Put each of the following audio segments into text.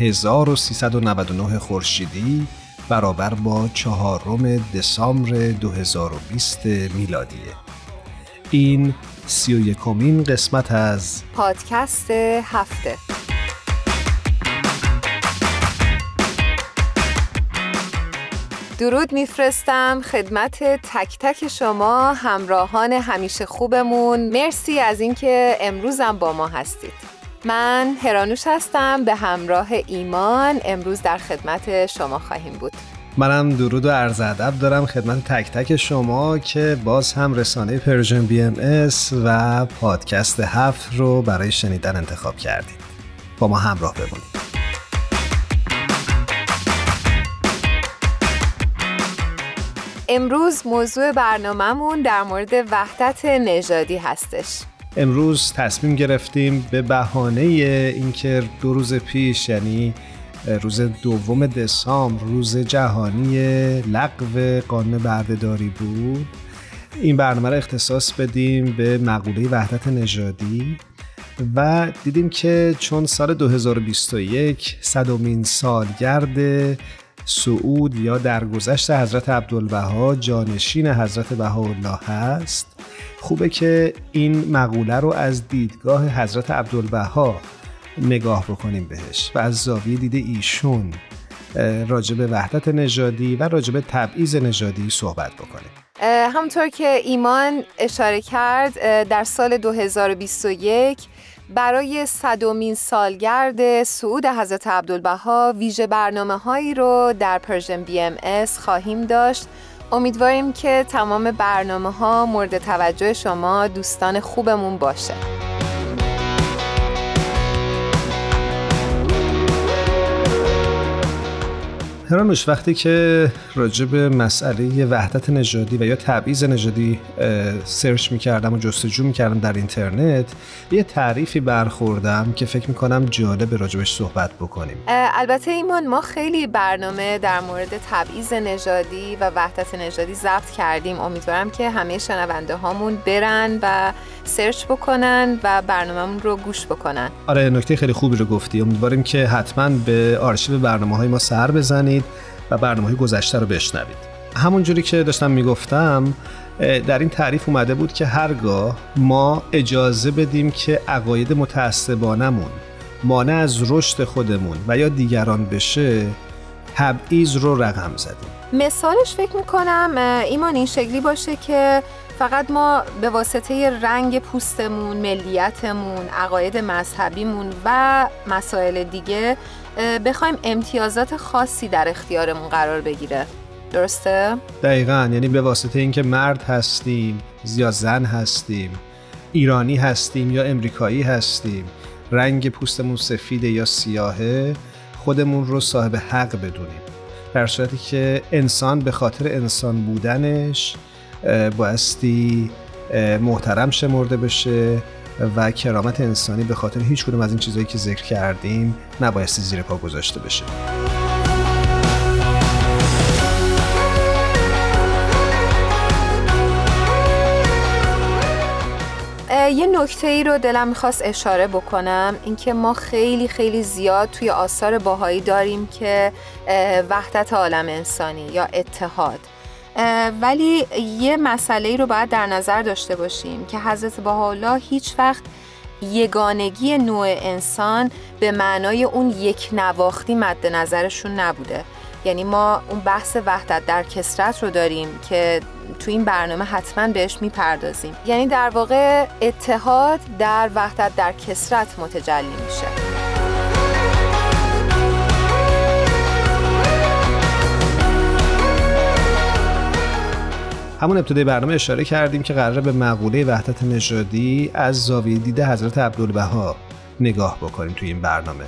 1399 خورشیدی برابر با چهارم دسامبر 2020 میلادیه. این سی و یکمین قسمت از پادکست هفته. درود میفرستم خدمت تک تک شما همراهان همیشه خوبمون. مرسی از اینکه امروزم با ما هستید. من هرانوش هستم به همراه ایمان امروز در خدمت شما خواهیم بود. منم درود و عرض ادب دارم خدمت تک تک شما که باز هم رسانه Persian BMS و پادکست هفت رو برای شنیدن انتخاب کردید. با ما همراه بمونید. امروز موضوع برنامهمون در مورد وحدت نژادی هستش. امروز تصمیم گرفتیم به بهانه اینکه دو روز پیش یعنی روز دوم دسامبر روز جهانی لغو قانون بردهداری بود. این برنامه را اختصاص بدیم به مقوله وحدت نژادی و دیدیم که چون سال 2021 صدومین سالگرد سعود یا درگذشت حضرت عبدالبها جانشین حضرت بهاءالله هست. خوبه که این مقوله رو از دیدگاه حضرت عبدالبها نگاه بکنیم بهش و از زاویه دید ایشون راجع به وحدت نژادی و راجع به تبعیض نژادی صحبت بکنیم. همونطور که ایمان اشاره کرد در سال 2021 برای صدومین سالگرد صعود حضرت عبدالبها ویژه برنامه هایی رو در Persian BMS خواهیم داشت. امیدواریم که تمام برنامه ها مورد توجه شما دوستان خوبمون باشه. هرانوش وقتی که راجع به مسئله وحدت نژادی و یا تبعیض نژادی سرچ می‌کردم و جستجو می‌کردم در اینترنت یه تعریفی برخوردم که فکر می‌کنم جالب راجبش صحبت بکنیم. البته ایمان ما خیلی برنامه در مورد تبعیض نژادی و وحدت نژادی ضبط کردیم. امیدوارم که همه شنونده هامون برن و سرچ بکنن و برنامهمون رو گوش بکنن. آره نکته خیلی خوبی رو گفتی. امیدواریم که حتما به آرشیو برنامه های ما سر بزنید. و برنامه گذشته رو بشنوید. همونجوری که داشتم می‌گفتم در این تعریف اومده بود که هرگاه ما اجازه بدیم که عقاید متعصبانمون مانع از رشد خودمون و یا دیگران بشه تبعیض رو رقم زدیم. مثالش فکر می‌کنم ایمان این شکلی باشه که فقط ما به واسطه رنگ پوستمون، ملیتمون، عقاید مذهبیمون و مسائل دیگه بخوایم امتیازات خاصی در اختیارمون قرار بگیره. درسته؟ دقیقا. یعنی به واسطه اینکه مرد هستیم یا زن هستیم ایرانی هستیم یا امریکایی هستیم رنگ پوستمون سفیده یا سیاهه خودمون رو صاحب حق بدونیم. در صورتی که انسان به خاطر انسان بودنش بایستی محترم شمرده بشه و کرامت انسانی به خاطر هیچ کدوم از این چیزهایی که ذکر کردیم نبایستی زیر پا گذاشته بشه. یه نکته ای رو دلم می‌خواست اشاره بکنم اینکه ما خیلی خیلی زیاد توی آثار باهایی داریم که وحدت عالم انسانی یا اتحاد. ولی یه مسئله رو باید در نظر داشته باشیم که حضرت بهاءالله هیچ وقت یگانگی نوع انسان به معنای اون یک نواختی مد نظرشون نبوده. یعنی ما اون بحث وحدت در کسرت رو داریم که تو این برنامه حتما بهش می‌پردازیم. یعنی در واقع اتحاد در وحدت در کسرت متجلی میشه. همون ابتدای برنامه اشاره کردیم که قراره به مقوله وحدت نژادی از زاویه دیده حضرت عبدالبها نگاه بکنیم توی این برنامه.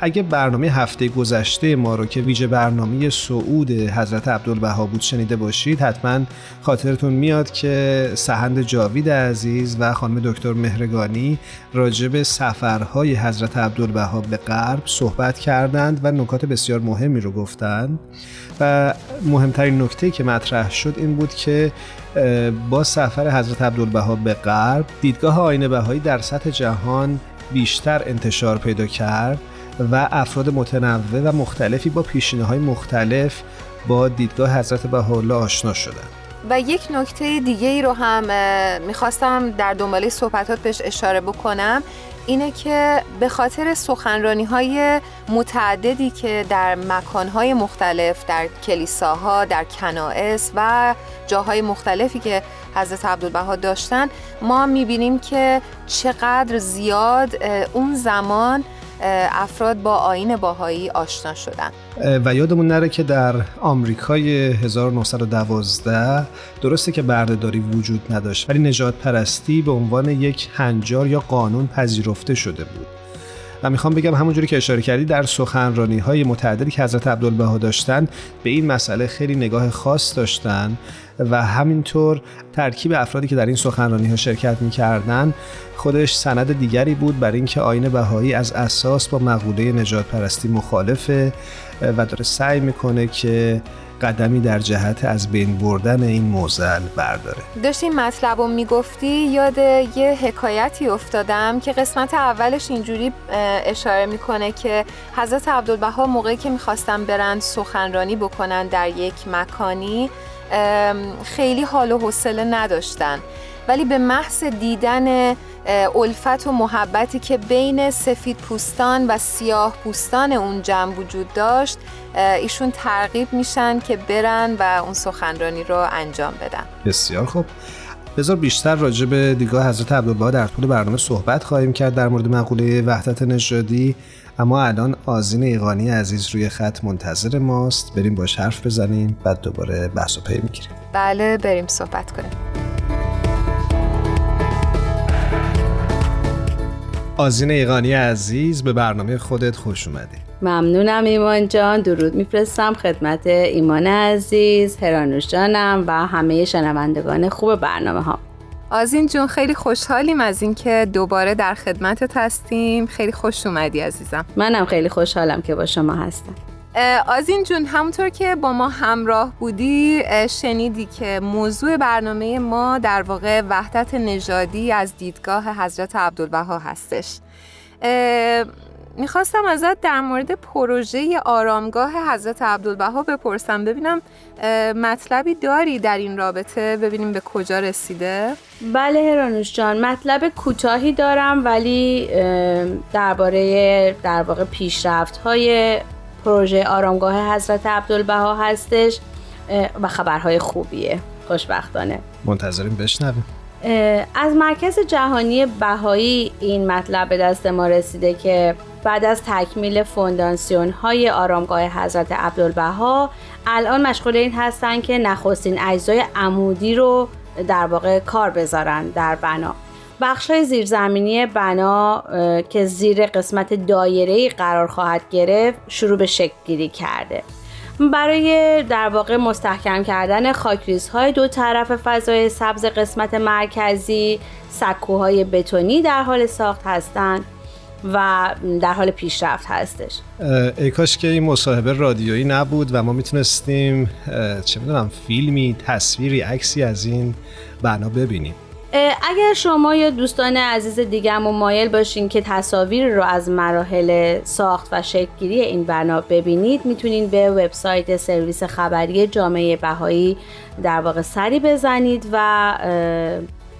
اگه برنامه هفته گذشته ما رو که ویژه برنامه سعود حضرت عبدالبها بود شنیده باشید حتما خاطرتون میاد که سهند جاوید عزیز و خانم دکتر مهرگانی راجع به سفرهای حضرت عبدالبها به غرب صحبت کردند و نکات بسیار مهمی رو گفتند و مهمترین نکته که مطرح شد این بود که با سفر حضرت عبدالبها به غرب دیدگاه آینه بهایی در سطح جهان بیشتر انتشار پیدا کرد و افراد متنوع و مختلفی با پیشینه های مختلف با دیدگاه حضرت بهاءالله آشنا شدند. و یک نکته دیگه ای رو هم می‌خواستم در دنباله صحبتات بهش اشاره بکنم اینه که به خاطر سخنرانی های متعددی که در مکانهای مختلف در کلیساها در کنائس و جاهای مختلفی که حضرت عبدالبها داشتن ما می‌بینیم که چقدر زیاد اون زمان افراد با آین باهایی آشنا شدن. و یادمون نره که در آمریکای 1912 درسته که بردهداری وجود نداشت ولی نجات پرستی به عنوان یک هنجار یا قانون پذیرفته شده بود. و می‌خوام بگم همونجوری که اشاره کردی در سخنرانی های متعددی که حضرت عبدالبها داشتن به این مسئله خیلی نگاه خاص داشتن و همینطور ترکیب افرادی که در این سخنرانی ها شرکت می‌کردن خودش سند دیگری بود بر اینکه آین بهایی از اساس با مقوله نجات پرستی مخالفه و داره سعی می‌کنه که قدمی در جهت از بین بردن این موزل برداره. داشتی مطلب رو می‌گفتی یاد یه حکایتی افتادم که قسمت اولش اینجوری اشاره می‌کنه که حضرت عبدالبها موقعی که می‌خواستن برند سخنرانی بکنن در یک مکانی خیلی حال و حوصله نداشتن. ولی به محض دیدن الفت و محبتی که بین سفید پوستان و سیاه پوستان اون جمع وجود داشت ایشون ترغیب میشن که برن و اون سخنرانی رو انجام بدن. بسیار خوب. بذار بیشتر راجع به دیگاه حضرت عبدالبها در طول برنامه صحبت خواهیم کرد در مورد مقوله وحدت نژادی. اما الان آزین ایقانی عزیز روی خط منتظر ماست. بریم باش حرف بزنیم بعد دوباره بحث و پی می‌گیریم. بله بریم صحبت کنیم. آزین ایقانی عزیز به برنامه خودت خوش اومدی. ممنونم ایمان جان درود میفرستم خدمت ایمان عزیز هرانوش جانم و همه شنوندگان خوب برنامه ها آزین جون خیلی خوشحالیم از اینکه دوباره در خدمتت هستیم. خیلی خوش اومدی عزیزم. منم خیلی خوشحالم که با شما هستم. آزین جون همونطور که با ما همراه بودی شنیدی که موضوع برنامه ما در واقع وحدت نژادی از دیدگاه حضرت عبدالبها هستش. می‌خواستم ازت در مورد پروژه آرامگاه حضرت عبدالبها بپرسم. ببینم مطلبی داری در این رابطه؟ ببینیم به کجا رسیده. بله هرانوش جان مطلب کوتاهی دارم ولی درباره در واقع پیشرفت های پروژه آرامگاه حضرت عبدالبها هستش و خبرهای خوبیه. خوشبختانه. منتظریم بشنویم. از مرکز جهانی بهایی این مطلب به دست ما رسیده که بعد از تکمیل فونداسیون های آرامگاه حضرت عبدالبها الان مشغول این هستن که نخستین اجزای عمودی رو در واقع کار بذارن در بنا. بخش های زیرزمینی بنا که زیر قسمت دایره قرار خواهد گرفت شروع به شکل گیری کرده. برای در واقع مستحکم کردن های دو طرف فضای سبز قسمت مرکزی سکوهای بتونی در حال ساخت هستند و در حال پیشرفت هستش. ای کاش که این مصاحبه رادیویی نبود و ما می‌تونستیم چه می‌دونم فیلمی تصویری عکسی از این بنا ببینیم. اگر شما یا دوستان عزیز دیگه مایل باشین که تصاویر رو از مراحل ساخت و شکلگیری این بنا ببینید می‌تونید به وبسایت سرویس خبری جامعه بهایی در واقع سری بزنید و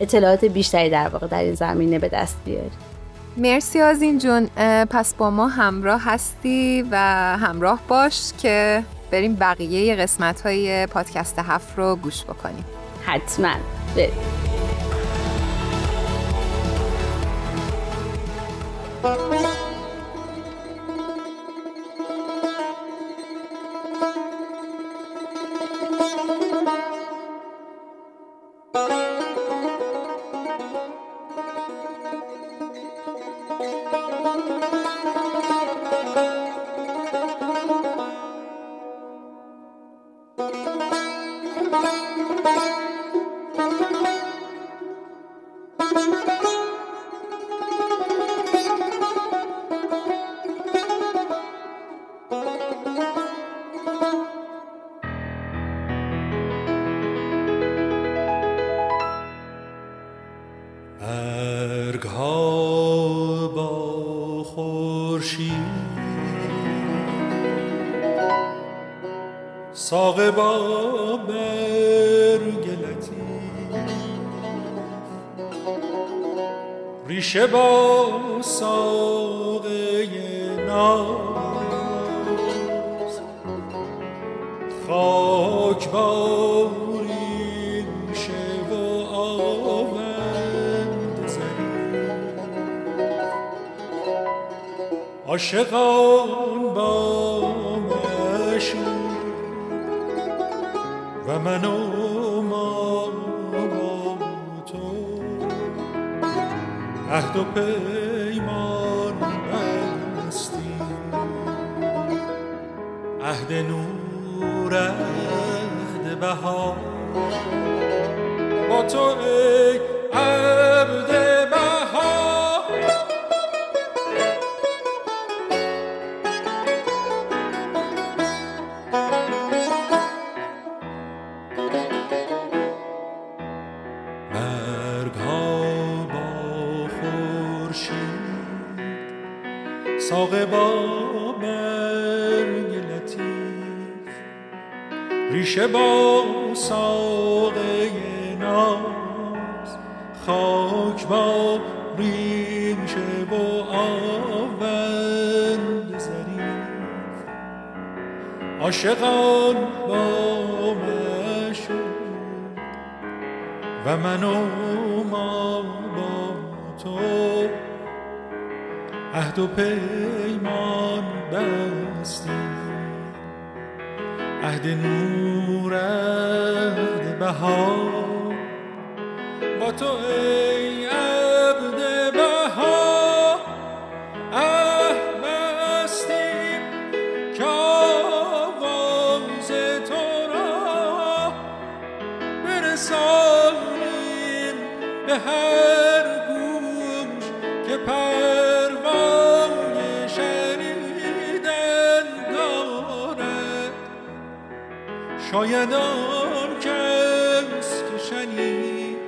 اطلاعات بیشتری در واقع در این زمینه به دست بیاری مرسی آزین جون. پس با ما همراه هستی و همراه باش که بریم بقیه قسمت های پادکست هفت رو گوش بکنیم. حتما. بریم. عاشقان با مشور و منو عهد و پیمان بستیم. عهد نور عهد بهار. با تو عاشقان با و من و ما با تو. عهد و پیمان بستیم عهد نور عهد بهار. با تو ای آن کس که شنید.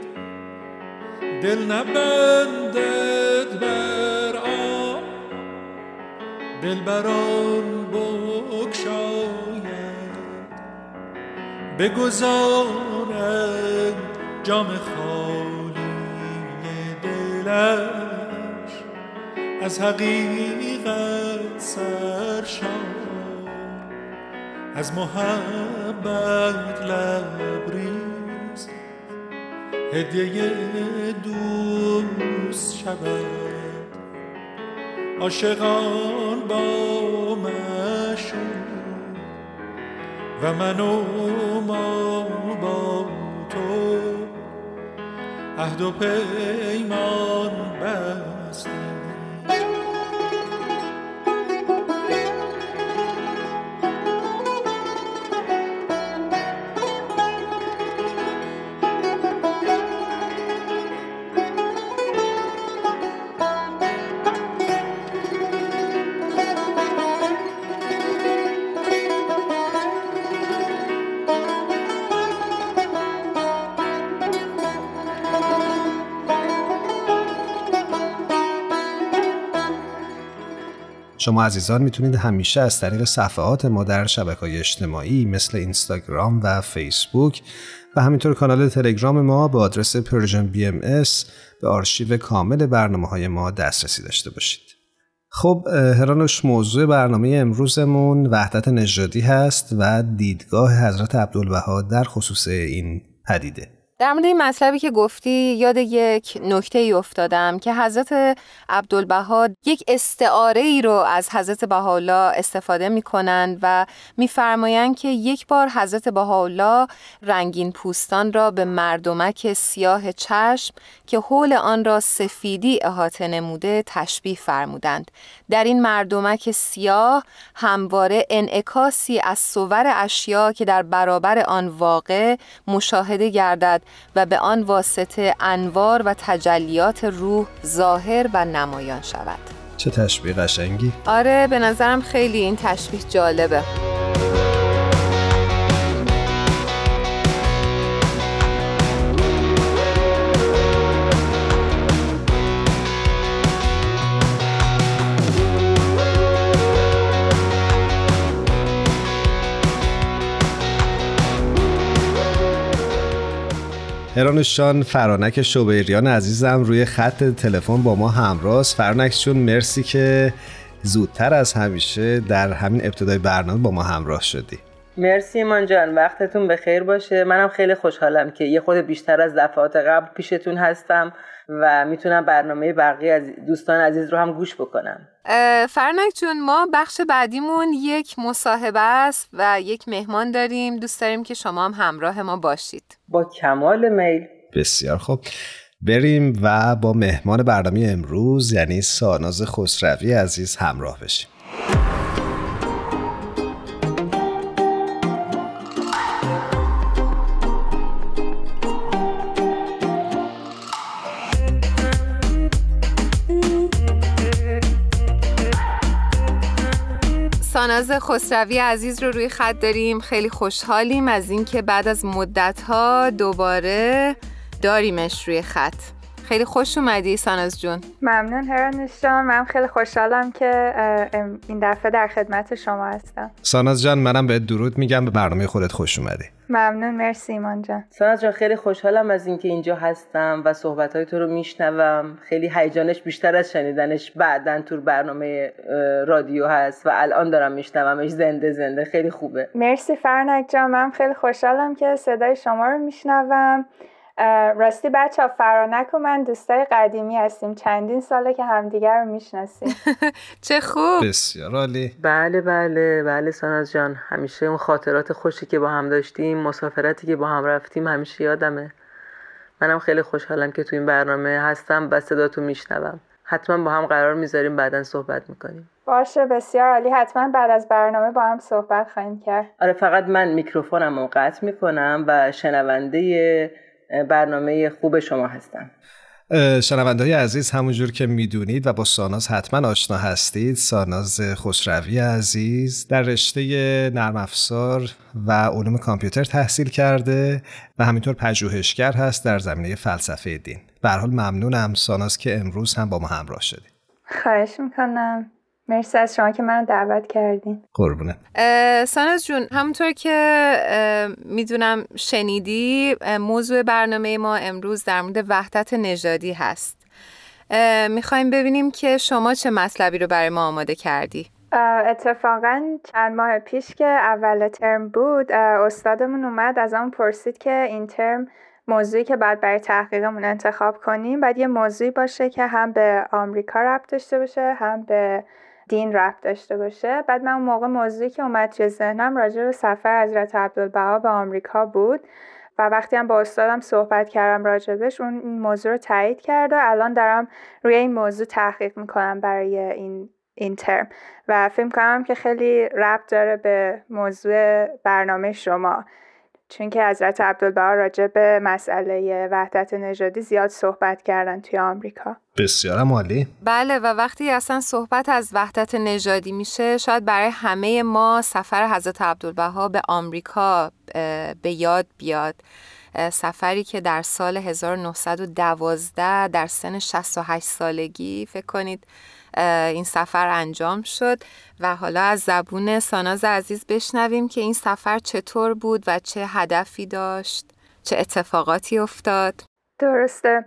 دل نبندد بر آن دل بران بکشاید بگذارد جام خالی دلش. از حقیقت سرشان از محبت لبریز. هدیه دوست شود. عاشقان با مشون و من و ما با تو. عهد و پیمان بستیم شما عزیزان می‌تونید همیشه از طریق صفحات ما در شبکه اجتماعی مثل اینستاگرام و فیسبوک و همینطور کانال تلگرام ما به آدرس Persian BM به آرشیو کامل برنامه های ما دسترسی داشته باشید. خب هرانوش موضوع برنامه امروزمون وحدت نژادی هست و دیدگاه حضرت عبدالبهاء در خصوص این پدیده. در مورد این مطلبی که گفتی یاد یک نکته ای افتادم که حضرت عبدالبها یک استعاره ای رو از حضرت بهاءالله استفاده می کنند و میفرمایند که یک بار حضرت بهاءالله رنگین پوستان را به مردمک سیاه چشم که حول آن را سفیدی احاطه نموده تشبیه فرمودند. در این مردمک سیاه همواره انعکاسی از صور اشیا که در برابر آن واقع مشاهده گردد و به آن واسطه انوار و تجلیات روح ظاهر و نمایان شود. چه تشبیه قشنگی. آره به نظرم خیلی این تشبیه جالبه. هرانوشان فرانک شوبیریان عزیزم روی خط تلفن با ما همراست. فرانک چون مرسی که زودتر از همیشه در همین ابتدای برنامه با ما همراه شدی. مرسی ایمان جان وقتتون به خیر باشه. منم خیلی خوشحالم که یه خود بیشتر از دفعات قبل پیشتون هستم. و می‌تونم برنامه بقیه از دوستان عزیز رو هم گوش بکنم. فرنک جون ما بخش بعدیمون یک مصاحبه است و یک مهمان داریم. دوست داریم که شما هم همراه ما باشید. با کمال میل. بسیار خوب. بریم و با مهمان برنامه امروز یعنی ساناز خسروی عزیز همراه بشیم. ساناز خسروی عزیز رو روی خط داریم. خیلی خوشحالیم از اینکه بعد از مدت ها دوباره داریمش روی خط. خیلی خوش اومدی ساناز جون. ممنون هرانش جان من خیلی خوشحالم که این دفعه در خدمت شما هستم. ساناز جان منم به درود میگم. به برنامه خودت خوش اومدی. ممنون مرسی ایمان جان. ساناز جان خیلی خوشحالم از اینکه اینجا هستم و صحبت های تو رو میشنوم. خیلی هیجانش بیشتر از شنیدنش. بعدا تو برنامه رادیو هست و الان دارم میشنومش. زنده زنده. خیلی خوبه. مرسی فرنک جان. من خیلی خوشحالم که صدای شما رو میشنوم. راستی بچه ها فرانک و من دوستای قدیمی هستیم. چندین ساله که همدیگر رو می‌شناسیم. چه خوب. بسیار عالی. بله بله بله ساناز جان. همیشه اون خاطرات خوشی که با هم داشتیم مسافرتی که با هم رفتیم همیشه یادمه. منم خیلی خوشحالم که تو این برنامه هستم و صداتو میشنوم. حتما با هم قرار می‌ذاریم بعدا صحبت می‌کنیم. باشه بسیار عالی. حتما بعد از برنامه با هم صحبت خواهیم کرد. آره فقط من میکروفونم رو قطع می‌کنم و شنونده برنامه خوب شما هستم. شنونده های عزیز همونجور که می‌دونید و با ساناز حتما آشنا هستید ساناز خسروی عزیز در رشته نرم افزار و علوم کامپیوتر تحصیل کرده و همینطور پژوهشگر هست در زمینه فلسفه دین. به حال ممنونم ساناز که امروز هم با ما همراه شدید. خواهش می‌کنم. مرسی از شما که منو دعوت کردین. قربونه ساناز جون همونطور که می‌دونم شنیدی موضوع برنامه ما امروز در مورد وحدت نژادی هست. می‌خوایم ببینیم که شما چه مطلبی رو برای ما آماده کردی. اتفاقا چند ماه پیش که اول ترم بود استادمون اومد از اون پرسید که این ترم موضوعی که بعد برای تحقیقمون انتخاب کنیم بعد یه موضوعی باشه که هم به آمریکا ربط داشته باشه هم به دین رفت داشته باشه. بعد من اون موقع موضوعی که اومد توی ذهنم راجع به سفر حضرت عبدالبها به آمریکا بود و وقتی هم با استادم صحبت کردم راجبش اون موضوع رو تایید کرد و الان دارم روی این موضوع تحقیق می‌کنم برای این این ترم. و فکر کنم که خیلی ربط داره به موضوع برنامه شما. چون که حضرت عبدالبها راجع به مسئله وحدت نژادی زیاد صحبت کردن توی آمریکا. بسیار عالی. بله و وقتی اصلا صحبت از وحدت نژادی میشه شاید برای همه ما سفر حضرت عبدالبها به آمریکا به یاد بیاد. سفری که در سال 1912 در سن 68 سالگی فکر کنید این سفر انجام شد و حالا از زبون ساناز عزیز بشنویم که این سفر چطور بود و چه هدفی داشت چه اتفاقاتی افتاد. درسته.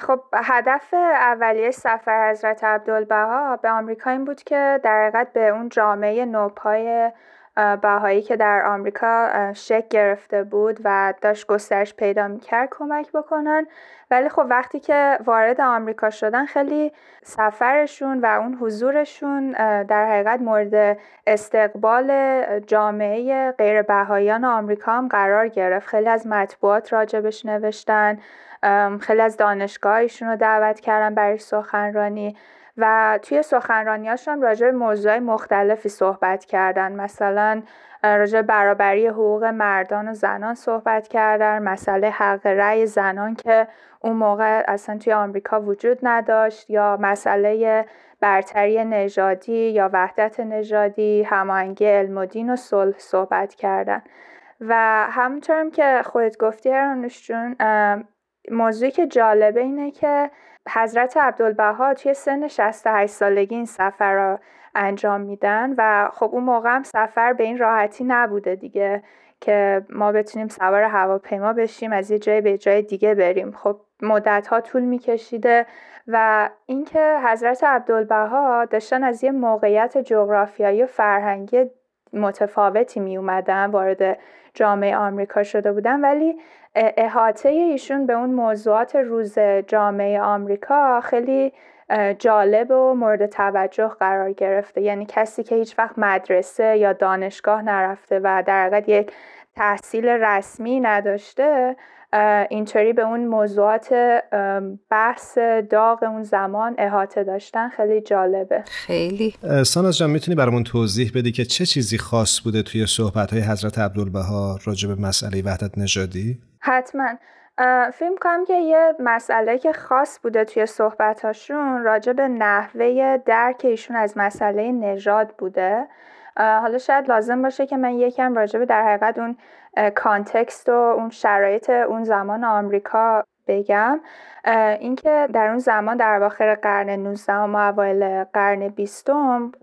خب هدف اولیه سفر حضرت عبدالبها به آمریکا این بود که در حقیقت به اون جامعه نوپای بهایی که در آمریکا شک گرفته بود و داشت گسترش پیدا می‌کرد کمک بکنن. ولی خب وقتی که وارد آمریکا شدن خیلی سفرشون و اون حضورشون در حقیقت مورد استقبال جامعه غیر بهاییان آمریکا هم قرار گرفت. خیلی از مطبوعات راجبش نوشتن خیلی از دانشگاهشون رو دعوت کردن برای سخنرانی. و توی سخنرانیاشون راجع به موضوع مختلفی صحبت کردن. مثلا راجع برابری حقوق مردان و زنان صحبت کردن. مسئله حق رأی زنان که اون موقع اصلا توی آمریکا وجود نداشت. یا مسئله برتری نژادی یا وحدت نژادی هماهنگی علم و دین و صلح صحبت کردن. و همونطورم که خودت گفتی هرانوش جون موضوعی که جالبه اینه که حضرت عبدالبها توی سن 68 سالگی این سفر را انجام میدن و خب اون موقع هم سفر به این راحتی نبوده دیگه که ما بتونیم سوار هواپیما بشیم از یه جای به جای دیگه بریم. خب مدت ها طول میکشیده و اینکه حضرت عبدالبها داشتن از یه موقعیت جغرافیایی و فرهنگی متفاوتی می اومدن وارد جامعه آمریکا شده بودن ولی احاطه ایشون به اون موضوعات روز جامعه آمریکا خیلی جالب و مورد توجه قرار گرفته. یعنی کسی که هیچ وقت مدرسه یا دانشگاه نرفته و در حقیقت یک تحصیل رسمی نداشته اینطوری به اون موضوعات بحث داغ اون زمان احاطه داشتن خیلی جالبه. خیلی. ساناز جان می‌تونی برامون توضیح بدی که چه چیزی خاص بوده توی صحبت های حضرت عبدالبها راجع به مسئله وحدت نژادی؟ حتما. فیلم کنم که یه مسئله که خاص بوده توی صحبتاشون راجع به نحوه درک ایشون از مسئله نژاد بوده. حالا شاید لازم باشه که من یکم راجع به در حقیقت اون کانتکست و اون شرایط اون زمان آمریکا بگم. اینکه در اون زمان در اواخر قرن 19 و اوایل قرن 20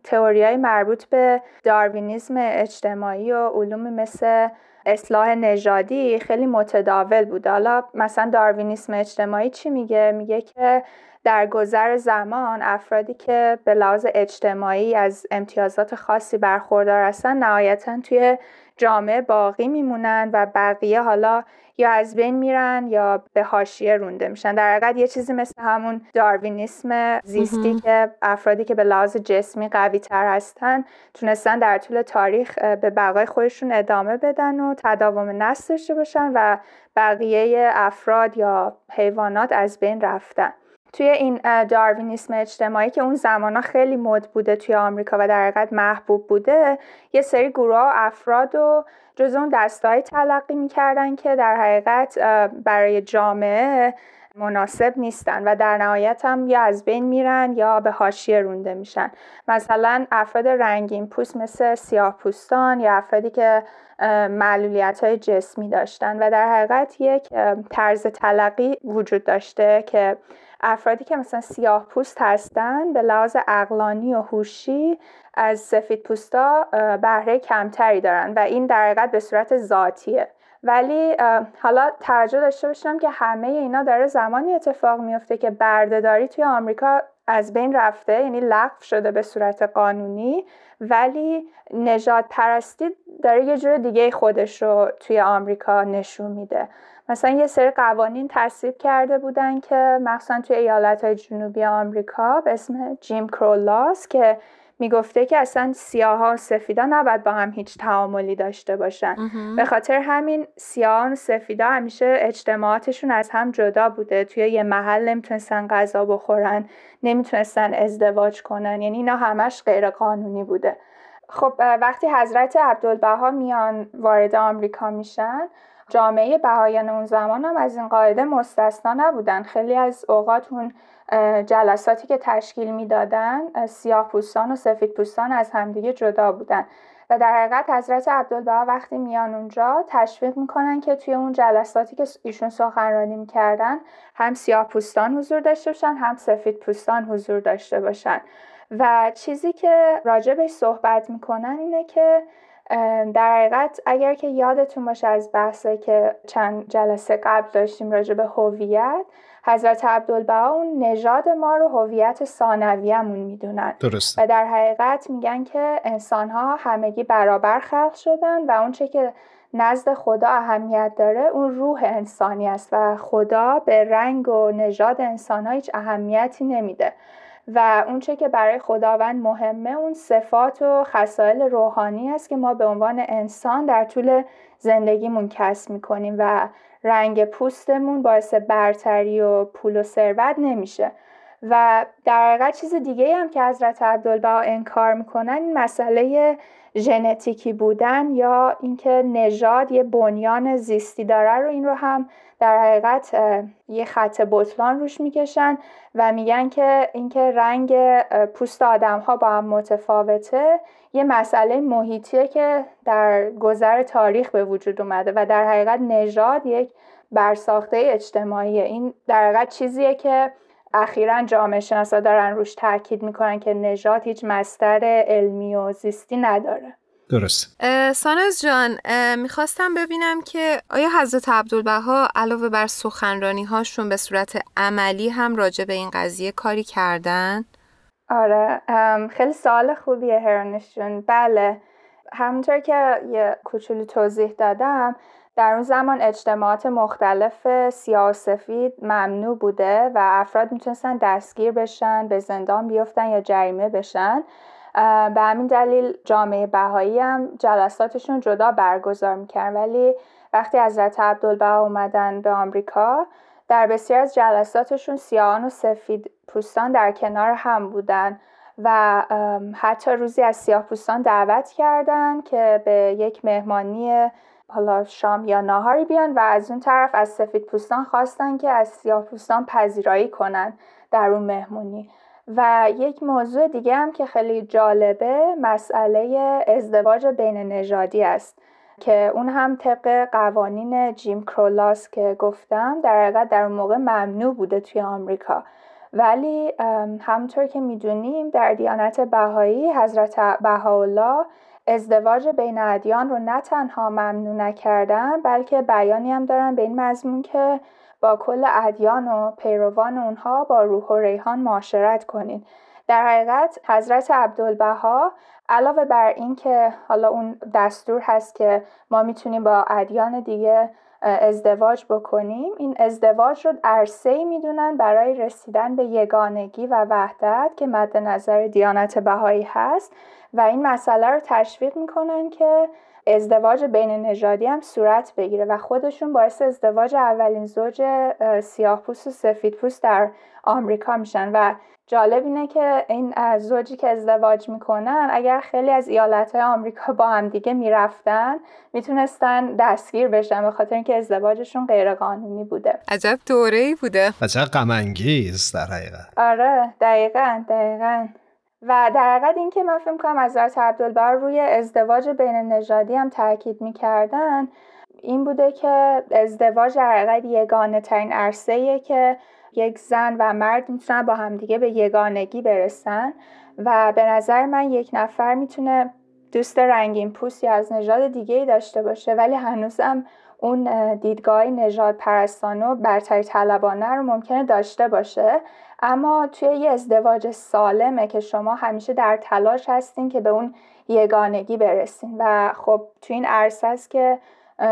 تئوریای مربوط به داروینیسم اجتماعی و علوم مثل اصلاح نژادی خیلی متداول بود. حالا مثلا داروینیسم اجتماعی چی میگه؟ میگه که در گذر زمان افرادی که به لحاظ اجتماعی از امتیازات خاصی برخوردار هستن نهایتا توی جامعه باقی میمونن و بقیه حالا یا از بین میرن یا به حاشیه رونده میشن. در حقیقت یه چیزی مثل همون داروینیسم زیستی که افرادی که به لحاظ جسمی قوی تر هستن تونستن در طول تاریخ به بقای خودشون ادامه بدن و تداوم نسل داشته باشن و بقیه افراد یا حیوانات از بین رفتن. توی این داروینیسم اجتماعی که اون زمانا خیلی مد بوده توی آمریکا و در حقیقت محبوب بوده یه سری گروه و افراد و جز اون دستایی تلقی می‌کردن که در حقیقت برای جامعه مناسب نیستن و در نهایت هم یا از بین میرن یا به حاشیه رونده میشن. مثلا افراد رنگین پوست مثل سیاه پوستان یا افرادی که معلولیت های جسمی داشتن و در حقیقت یک طرز تلقی وجود داشته که افرادی که مثلا سیاه پوست هستن به لحاظ اقلانی و هوشی از سفید پوستا بهره کمتری دارن و این در حقیقت به صورت ذاتیه. ولی حالا توجه داشته باشم که همه اینا داره زمانی اتفاق میفته که بردهداری توی آمریکا از بین رفته یعنی لغو شده به صورت قانونی ولی نجات پرستی داره یه جور دیگه خودش رو توی آمریکا نشون میده. مثلا یه سری قوانین تصویب کرده بودن که مخصوصا توی ایالت های جنوبی آمریکا به اسم جیم کرولاس که می‌گفته که اصلا سیاه و سفیدا نباید با هم هیچ تعاملی داشته باشن. به خاطر همین سیاه و سفیدا همیشه اجتماعاتشون از هم جدا بوده. توی یه محل نمی‌تونستن غذا بخورن نمی‌تونستن ازدواج کنن. یعنی اینا همش غیر قانونی بوده. خب وقتی حضرت عبدالبها میان وارد آمریکا میشن جامعه بهایان اون زمان هم از این قاعده مستثنا نبودن. خیلی از اوقات اون جلساتی که تشکیل می‌دادن سیاه پوستان و سفید پوستان از همدیگه جدا بودن. و در حقیقت حضرت عبدالبها وقتی میان اونجا تشویق می‌کنن که توی اون جلساتی که ایشون سخنرانی می‌کردن هم سیاه پوستان حضور داشته باشن هم سفید پوستان حضور داشته باشن. و چیزی که راجبش صحبت می‌کنن اینه که در حقیقت اگر که یادتون باشه از بحثی که چند جلسه قبل داشتیم راجع به هویت حضرت عبدالبها اون نژاد ما رو هویت ثانویه‌مون می‌دونن. درسته. و در حقیقت میگن که انسانها همگی برابر خلق شدن و اونچه که نزد خدا اهمیت داره اون روح انسانی است و خدا به رنگ و نژاد انسانها هیچ اهمیتی نمیده. و اونچه که برای خداوند مهمه اون صفات و خصایل روحانی است که ما به عنوان انسان در طول زندگیمون کسب می‌کنیم و رنگ پوستمون باعث برتری و پول و ثروت نمیشه. و در حقیقت چیز دیگه هم که حضرت عبدالبها انکار می‌کنن این مسئله ژنتیکی بودن یا اینکه نژاد یه بنیان زیستی داره رو این رو هم در حقیقت یه خط بطلان روش می‌کشن و میگن که اینکه رنگ پوست آدم ها با هم متفاوته یه مسئله محیطیه که در گذر تاریخ به وجود اومده و در حقیقت نژاد یک برساخته اجتماعیه. این در حقیقت چیزیه که اخیرا جامعه شناسا دارن روش تاکید می‌کنن که نژاد هیچ مستر علمی و زیستی نداره. درست. سانز جان می‌خواستم ببینم که آیا حضرت عبدالبها علاوه بر سخنرانی هاشون به صورت عملی هم راجع به این قضیه کاری کردن؟ آره خیلی سوال خوبیه هرنشون بله همونطور که یه کوچولو توضیح دادم در اون زمان اجتماعات مختلف سیاه سفید ممنوع بوده و افراد می‌تونستن دستگیر بشن به زندان بیفتن یا جریمه بشن. به همین دلیل جامعه بهایی هم جلساتشون جدا برگزار می‌کردن. ولی وقتی حضرت عبدالبها اومدن به آمریکا در بسیار از جلساتشون سیاهان و سفید پوستان در کنار هم بودن و حتی روزی از سیاه پوستان دعوت کردن که به یک مهمانی حالا شام یا ناهاری بیان و از اون طرف از سفید پوستان خواستن که از سیاه پوستان پذیرایی کنن در اون مهمونی. و یک موضوع دیگه هم که خیلی جالبه مسئله ازدواج بین نژادی است که اون هم طبق قوانین جیم کرولاس که گفتم در حقیقت در اون موقع ممنوع بوده توی آمریکا. ولی همطور که می‌دونیم در دیانت بهایی حضرت بهاءالله ازدواج بین ادیان رو نه تنها ممنوع نکردن بلکه بیانی هم دارن به این مضمون که با کل ادیان و پیروان اونها با روح و ریحان معاشرت کنید. در حقیقت حضرت عبدالبها علاوه بر اینکه حالا اون دستور هست که ما می‌تونیم با ادیان دیگه ازدواج بکنیم این ازدواج رو عرصه می‌دونن برای رسیدن به یگانگی و وحدت که مد نظر دیانت بهایی هست و این مسئله رو تشویق می‌کنن که ازدواج بین نژادی هم صورت بگیره و خودشون باعث ازدواج اولین زوج سیاه پوست و سفید پوست در آمریکا میشن. و جالب اینه که این زوجی که ازدواج می‌کنن اگر خیلی از ایالت های آمریکا با هم دیگه می‌رفتن می‌تونستن دستگیر بشن به خاطر اینکه ازدواجشون غیر قانونی بوده. عجب دوره ای بوده عجب غمانگیز در حقیقت. آره دقیقا دقیقا. و در حقیقت اینکه من فکر کنم حضرت عبدالبر روی ازدواج بین نژادی هم تاکید می‌کردن این بوده که ازدواج در حقیقت یگانه ترین عرصه که یک زن و مرد می‌تونن با همدیگه به یگانگی برسن و به نظر من یک نفر می‌تونه دوست رنگین پوستی از نژاد دیگه ای داشته باشه ولی هنوزم اون دیدگاه نژاد پرستانه و برتری طلبانه رو ممکنه داشته باشه. اما توی یه ازدواج سالمه که شما همیشه در تلاش هستین که به اون یگانگی برسین و خب توی این عرصه است که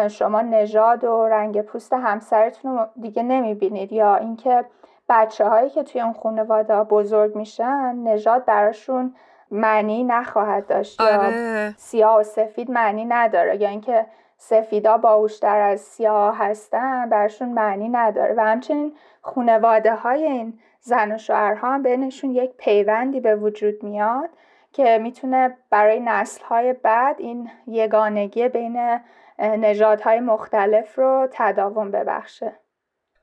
شما نژاد و رنگ پوست همسرتون رو دیگه نمی‌بینید یا اینکه بچه هایی که توی اون خانواده بزرگ میشن نژاد براشون معنی نخواهد داشت آره. یا سیاه و سفید معنی نداره یا اینکه سفیدا باوشتر از سیاه هستن برشون معنی نداره و همچنین خونواده های این زن و شوهرها هم بینشون یک پیوندی به وجود میاد که می‌تونه برای نسل های بعد این یگانگی بین نژادهای مختلف رو تداوم ببخشه.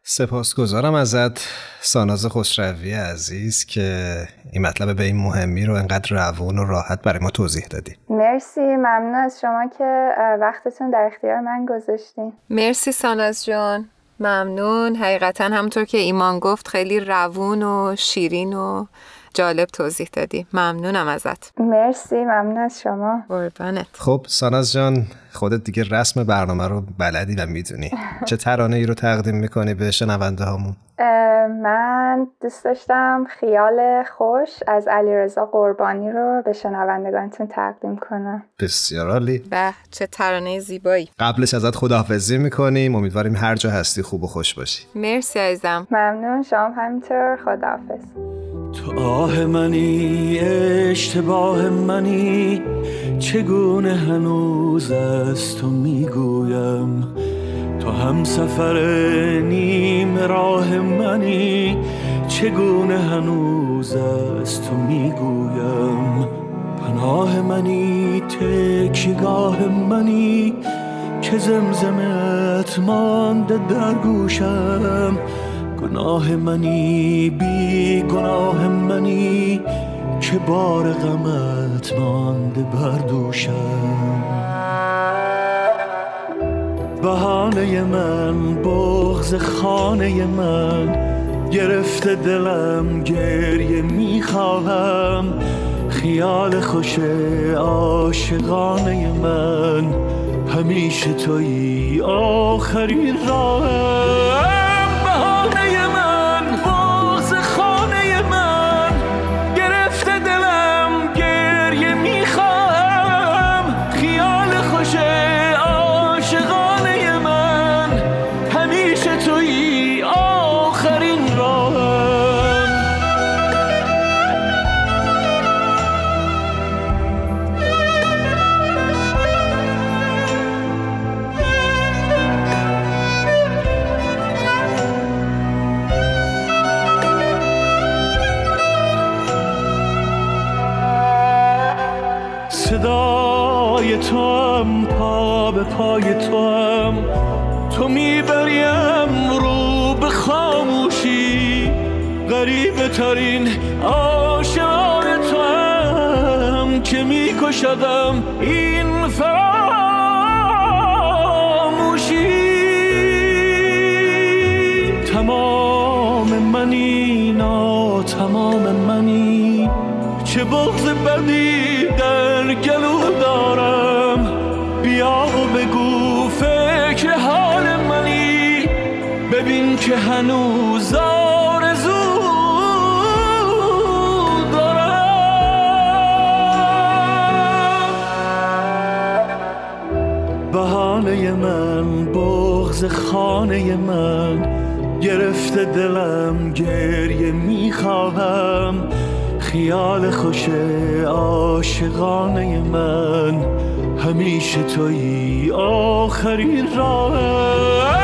سپاسگزارم ازت ساناز خسروی عزیز که این مطلب به این مهمی رو انقدر روون و راحت برای ما توضیح دادی. مرسی ممنون از شما که وقتتون در اختیار من گذاشتین. مرسی ساناز جان. ممنون. حقیقتا همونطور که ایمان گفت خیلی روون و شیرین و جالب توضیح دادی. ممنونم ازت. مرسی ممنون از شما. قربانت. خب ساناز جان خودت دیگه رسم برنامه رو بلدی و می‌دونی. چه ترانه ای رو تقدیم می‌کنی به شنونده هامون؟ من دوست داشتم خیال خوش از علیرضا قربانی رو به شنوندگانتون تقدیم کنم. بسیار عالی. به چه ترانه زیبایی. قبلش ازت خداحافظی می‌کنیم. امیدواریم هر جا هستی خوب و خوش باشی. مرسی عزیزم. ممنون شما همینطور. خداحافظ. تو آه منی اشتباه منی چگونه هنوز از تو می‌گویم؟ تو هم سفر نیم راه منی چگونه هنوز از تو می‌گویم؟ پناه منی تکیگاه منی که زمزمت مانده در گوشم. گناه منی بی گناه منی که بار غمت مانده بر دوشم. بهانه من بغز خانه من گرفته دلم گریه می‌خواهم. خیال خوش عاشقانه من همیشه توی آخرین راهم. غریب ترین آشنای تو هم که میکشدم این فراموشی. تمام منی نا تمام منی. چه بغض بدی در گلو دارم. بیا بگو فکر حال منی. ببین که هنوز خانه من گرفته دلم گریه می‌خواهم. خیال خوش عاشقانه من همیشه توی آخرین راه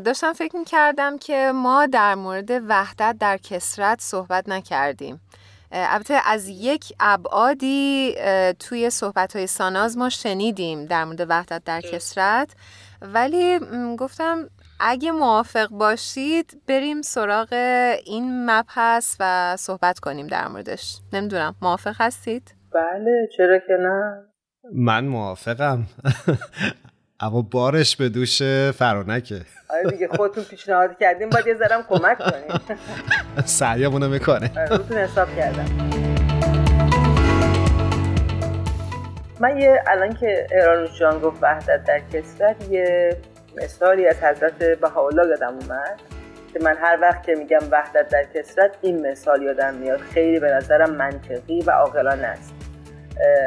داشتم فکر می کردم که ما در مورد وحدت در کسرت صحبت نکردیم. البته از یک ابعادی توی صحبت های ساناز ما شنیدیم در مورد وحدت در کسرت. ولی گفتم اگه موافق باشید بریم سراغ این مبحث و صحبت کنیم در موردش. نمی‌دونم موافق هستید؟ بله چرا که نه. من موافقم. اما بارش به دوش فرانکه. آره دیگه خودتون پیشنهاد کردیم باید یه ذرم کمک کنیم سعیمونو می‌کنه. آره، روتون حساب کردم. من یه الان که ایرانوش جان گفت وحدت در کسرت یه مثالی از حضرت بهاءالله یادم اومد که من هر وقت که میگم وحدت در کسرت این مثال یادم میاد. خیلی به نظرم منطقی و عاقلانه است.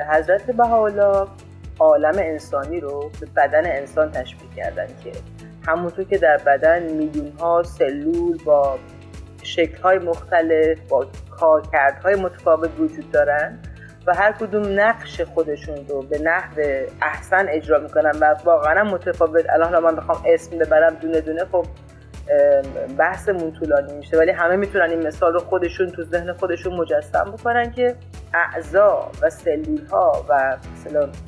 حضرت بهاءالله عالم انسانی رو به بدن انسان تشبیه کردن که همونطور که در بدن میلیون ها سلول با شکل های مختلف با کارکردهای متفاوت وجود دارن و هر کدوم نقش خودشون رو به نحو احسن اجرا می‌کنن و واقعا متفاوت. الان من بخوام اسم ببرم دونه دونه خب بحثمون طولانی میشه ولی همه می‌تونن این مثال رو خودشون تو ذهن خودشون مجسم بکنن که اعضا و سلول ها و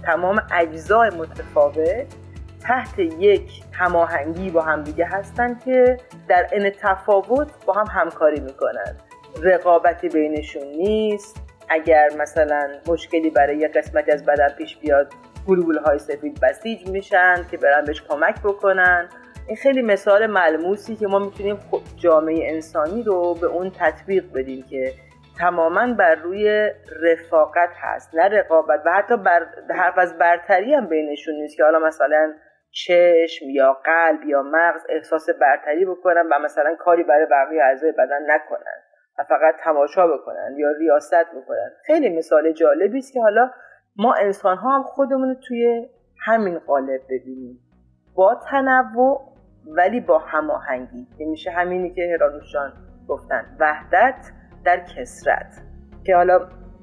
تمام اجزای متفاوت تحت یک هماهنگی با هم دیگه هستن که در ان تفاوت با هم همکاری می‌کنن. رقابتی بینشون نیست. اگر مثلا مشکلی برای یک قسمتی از بدن پیش بیاد گلوبول های سفید بسیج میشن که برن بهش کمک بکنن. این خیلی مثال ملموسی که ما می‌تونیم جامعه انسانی رو به اون تطبیق بدیم که تماما بر روی رفاقت هست نه رقابت. و حتی بر حرف از برتری هم بینشون نیست که حالا مثلا چشم یا قلب یا مغز احساس برتری بکنن و مثلا کاری برای بقیه اعضای بدن نکنن و فقط تماشا بکنن یا ریاست بکنن خیلی مثال جالبی است که حالا ما انسان ها هم خودمون توی همین قالب ببینیم. با تنوع ولی با هماهنگی. که میشه همینی که هرانوشان گفتن. وحدت در کسرت. که حالا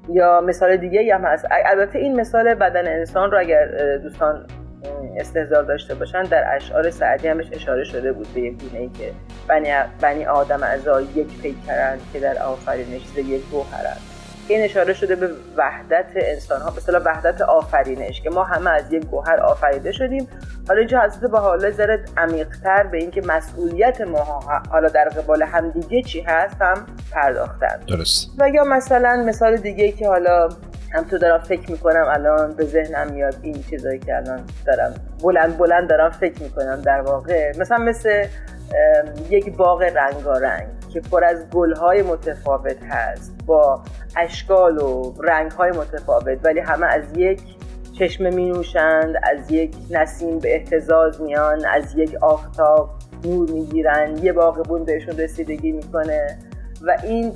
یا مثال دیگه هم هست. البته این مثال بدن انسان رو اگر دوستان استهزار داشته باشن در اشعار سعدی همش اشاره شده بود به یک گونه ای که بنی, آدم اعضای یک پیکرند که در آفرینش یک گوهرند. این اشاره شده به وحدت انسان ها مثلا وحدت آفرینش که ما همه از یک گوهر آفریده شدیم. حالا اینجا حضرت با حالا ذره عمیقتر به اینکه مسئولیت ما حالا در قبال همدیگه چی هست هم پرداختن. درست. و یا مثلا مثال دیگه که حالا هم تو دارم فکر می‌کنم الان به ذهنم میاد این چیزایی که الان دارم بلند بلند دارم فکر می‌کنم در واقع مثلا مثل یک باغ رنگارنگ که پر از گلهای متفاوت هست با اشکال و رنگهای متفاوت ولی همه از یک چشمه می نوشند از یک نسیم به احتزاز میان از یک آفتاب نور می‌گیرن یه باغبون بهشون رسیدگی می‌کنه. و این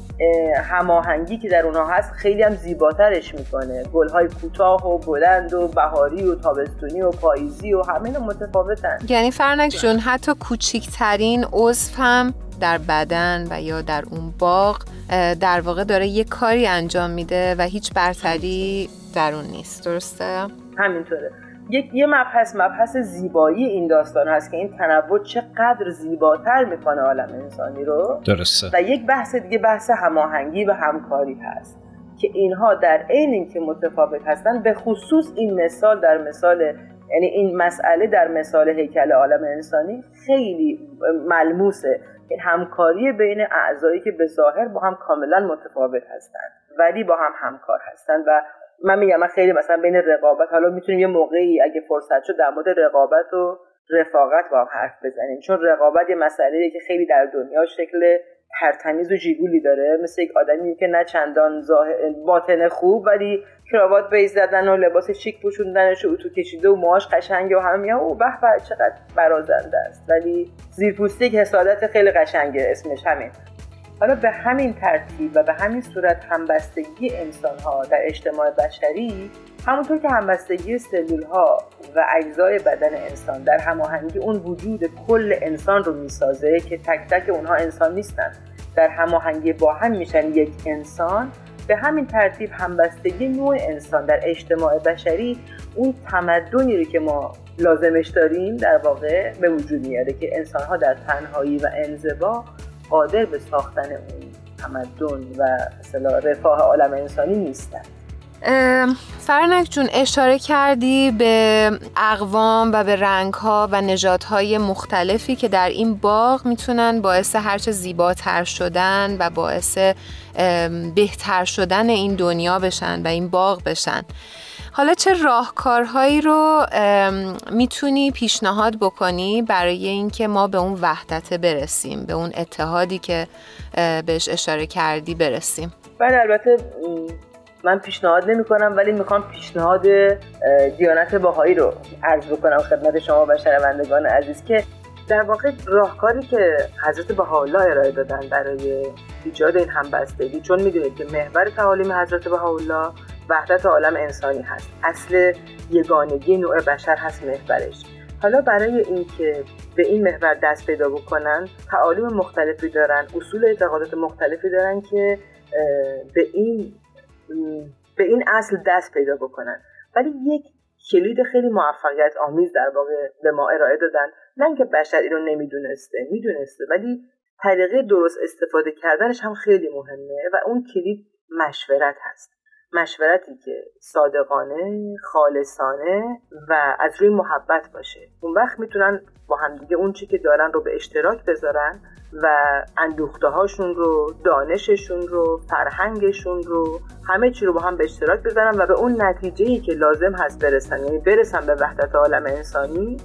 هماهنگی که در اونها هست خیلی هم زیباترش می‌کنه. گلهای کوتاه و بلند و بهاری و تابستونی و پاییزی و همه متفاوتن. یعنی فرنک جون حتی کوچیکترین عضو هم در بدن و یا در اون باغ در واقع داره یه کاری انجام میده و هیچ برتری در اون نیست. درسته؟ همینطوره. یک یه مبحث مبحث زیبایی این داستان هست که این تنوع چقدر زیباتر می‌کنه عالم انسانی رو. درسته. و یک بحث دیگه بحث هماهنگی و همکاری هست که اینها در عین اینکه متفاوت هستن به خصوص این مثال در مثال یعنی این مسئله در مثال هیکل عالم انسانی خیلی ملموسه این همکاری بین اعضایی که به ظاهر با هم کاملا متفاوت هستند ولی با هم همکار هستند و من میگم من خیلی مثلا بین رقابت حالا می‌تونیم یه موقعی اگه فرصت شد در مورد رقابت و رفاقت با هم حرف بزنیم. چون رقابت یه مسئله که خیلی در دنیا شکل ترتمیز و جیگولی داره. مثل یک آدمی که نه چندان باطن خوب ولی کراوات بیز زدن و لباس شیک پوشوندنش و اتو کشیده و موهاش قشنگه و هم او به به چقدر برازنده است. ولی زیرپوستی یک حسادت خیلی قشنگه اسمش همین. حالا به همین ترتیب و به همین صورت همبستگی انسان ها در اجتماع بشری همونطور که همبستگی سلول ها و اجزای بدن انسان در هماهنگی اون وجود کل انسان رو می‌سازه که تک تک اونها انسان نیستن. در هماهنگی با هم میشن یک انسان. به همین ترتیب همبستگی نوع انسان در اجتماع بشری اون تمدنی رو که ما لازمش داریم در واقع به وجود میاره که انسان ها در تنهایی و انزوا قادر به ساختن اون تمدن و مثلا رفاه عالم انسانی نیستن. فرنک جون اشاره کردی به اقوام و به رنگ ها و نجات های مختلفی که در این باغ می‌تونن باعث هرچه زیباتر شدن و باعث بهتر شدن این دنیا بشن و این باغ بشن. حالا چه راهکارهایی رو می‌تونی پیشنهاد بکنی برای اینکه ما به اون وحدت برسیم به اون اتحادی که بهش اشاره کردی برسیم؟ بله البته من پیشنهاد نمی کنم ولی می‌خوام پیشنهاد دیانت باهایی رو عرض بکنم خدمت شما و شنوندگان عزیز که در واقع راهکاری که حضرت بهاءالله ارائه دادن برای ایجاد این همبستگی چون می‌دونید که محور تعالیم حضرت بهاءالله وحدت عالم انسانی هست. اصل یگانگی نوع بشر هست محورش. حالا برای اینکه به این محور دست پیدا بکنن تعالیم مختلفی دارن اصول اعتقادات مختلفی دارن که به این به این اصل دست پیدا بکنن. ولی یک کلید خیلی موفقیت آمیز در واقع به ما ارائه دادن. نه اینکه بشر اینو نمی‌دونسته می‌دونسته ولی طریقه درست استفاده کردنش هم خیلی مهمه و اون کلید مشورت هست. مشورتی که صادقانه خالصانه و از روی محبت باشه. اون وقت می‌تونن با همدیگه اون چی که دارن رو به اشتراک بذارن و اندوخته هاشون رو دانششون رو فرهنگشون رو همه چی رو با هم به اشتراک بذارن و به اون نتیجه ای که لازم هست برسن. یعنی برسن به وحدت عالم انسانی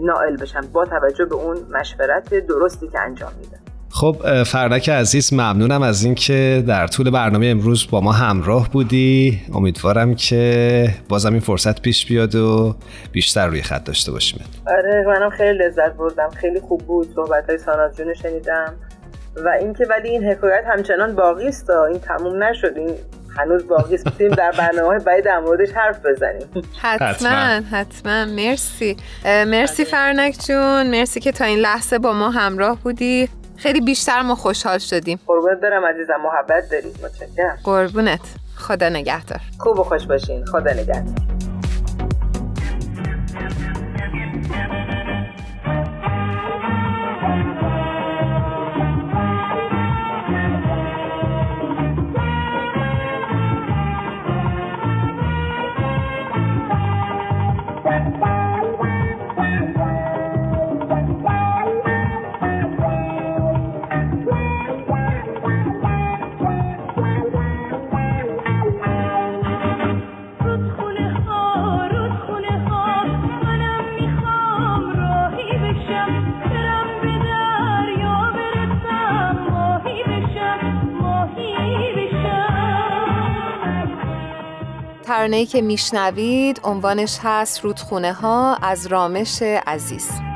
نائل بشن با توجه به اون مشورت درستی که انجام میدن. خب فردک عزیز ممنونم از اینکه در طول برنامه امروز با ما همراه بودی. امیدوارم که بازم این فرصت پیش بیاد و بیشتر روی خط داشته باشیم. آره منم خیلی لذت بردم. خیلی خوب بود صحبت های ساناز جون شنیدم. و اینکه ولی این حکایت همچنان باقی است این تموم نشد. این هنوز باقی است. در برنامه باید در موردش حرف بزنیم. حتما حتما. مرسی. مرسی فرنک جون. مرسی که تا این لحظه با ما همراه بودی. خیلی بیشتر ما خوشحال شدیم. قربونت برم عزیزم محبت دارید متشکرم. قربونت. خدا نگهدار. خوب و خوش باشین. خدا نگهدار. ترانه‌ای که میشنوید عنوانش هست رودخونه ها از رامش عزیز.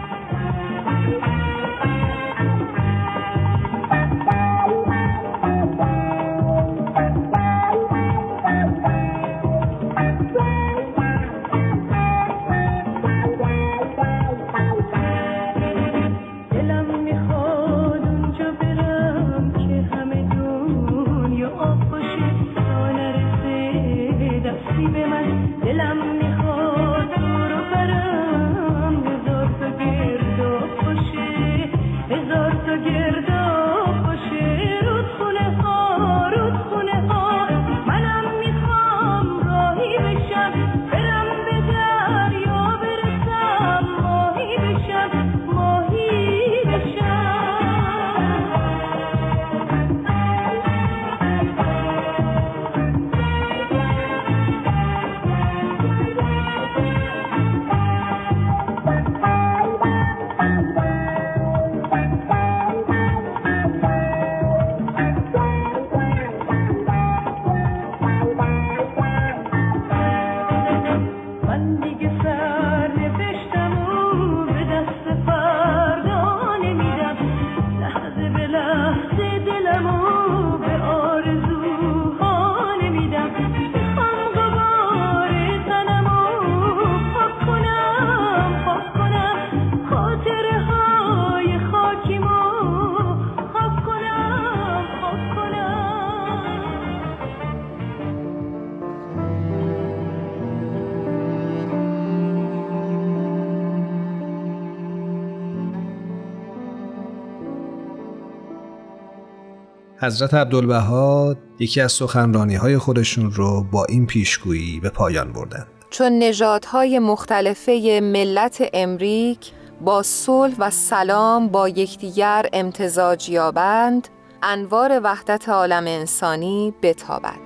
حضرت عبدالبها یکی از سخنرانی های خودشون رو با این پیشگویی به پایان بردند. چون نژادهای مختلفه ملت امریک با صلح و سلام با یکدیگر امتزاج یابند انوار وحدت عالم انسانی بتابد.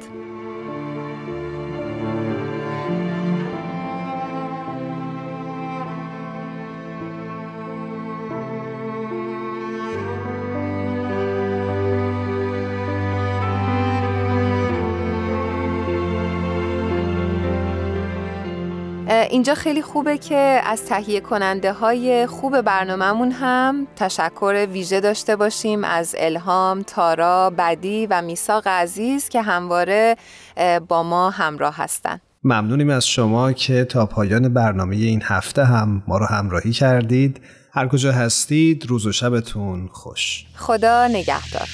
اینجا خیلی خوبه که از تهیه کننده های خوب برنامهمون هم تشکر ویژه داشته باشیم از الهام، تارا، بدی و میساق عزیز که همواره با ما همراه هستند. ممنونیم از شما که تا پایان برنامه این هفته هم ما رو همراهی کردید. هر کجا هستید روز و شبتون خوش. خدا نگهدار.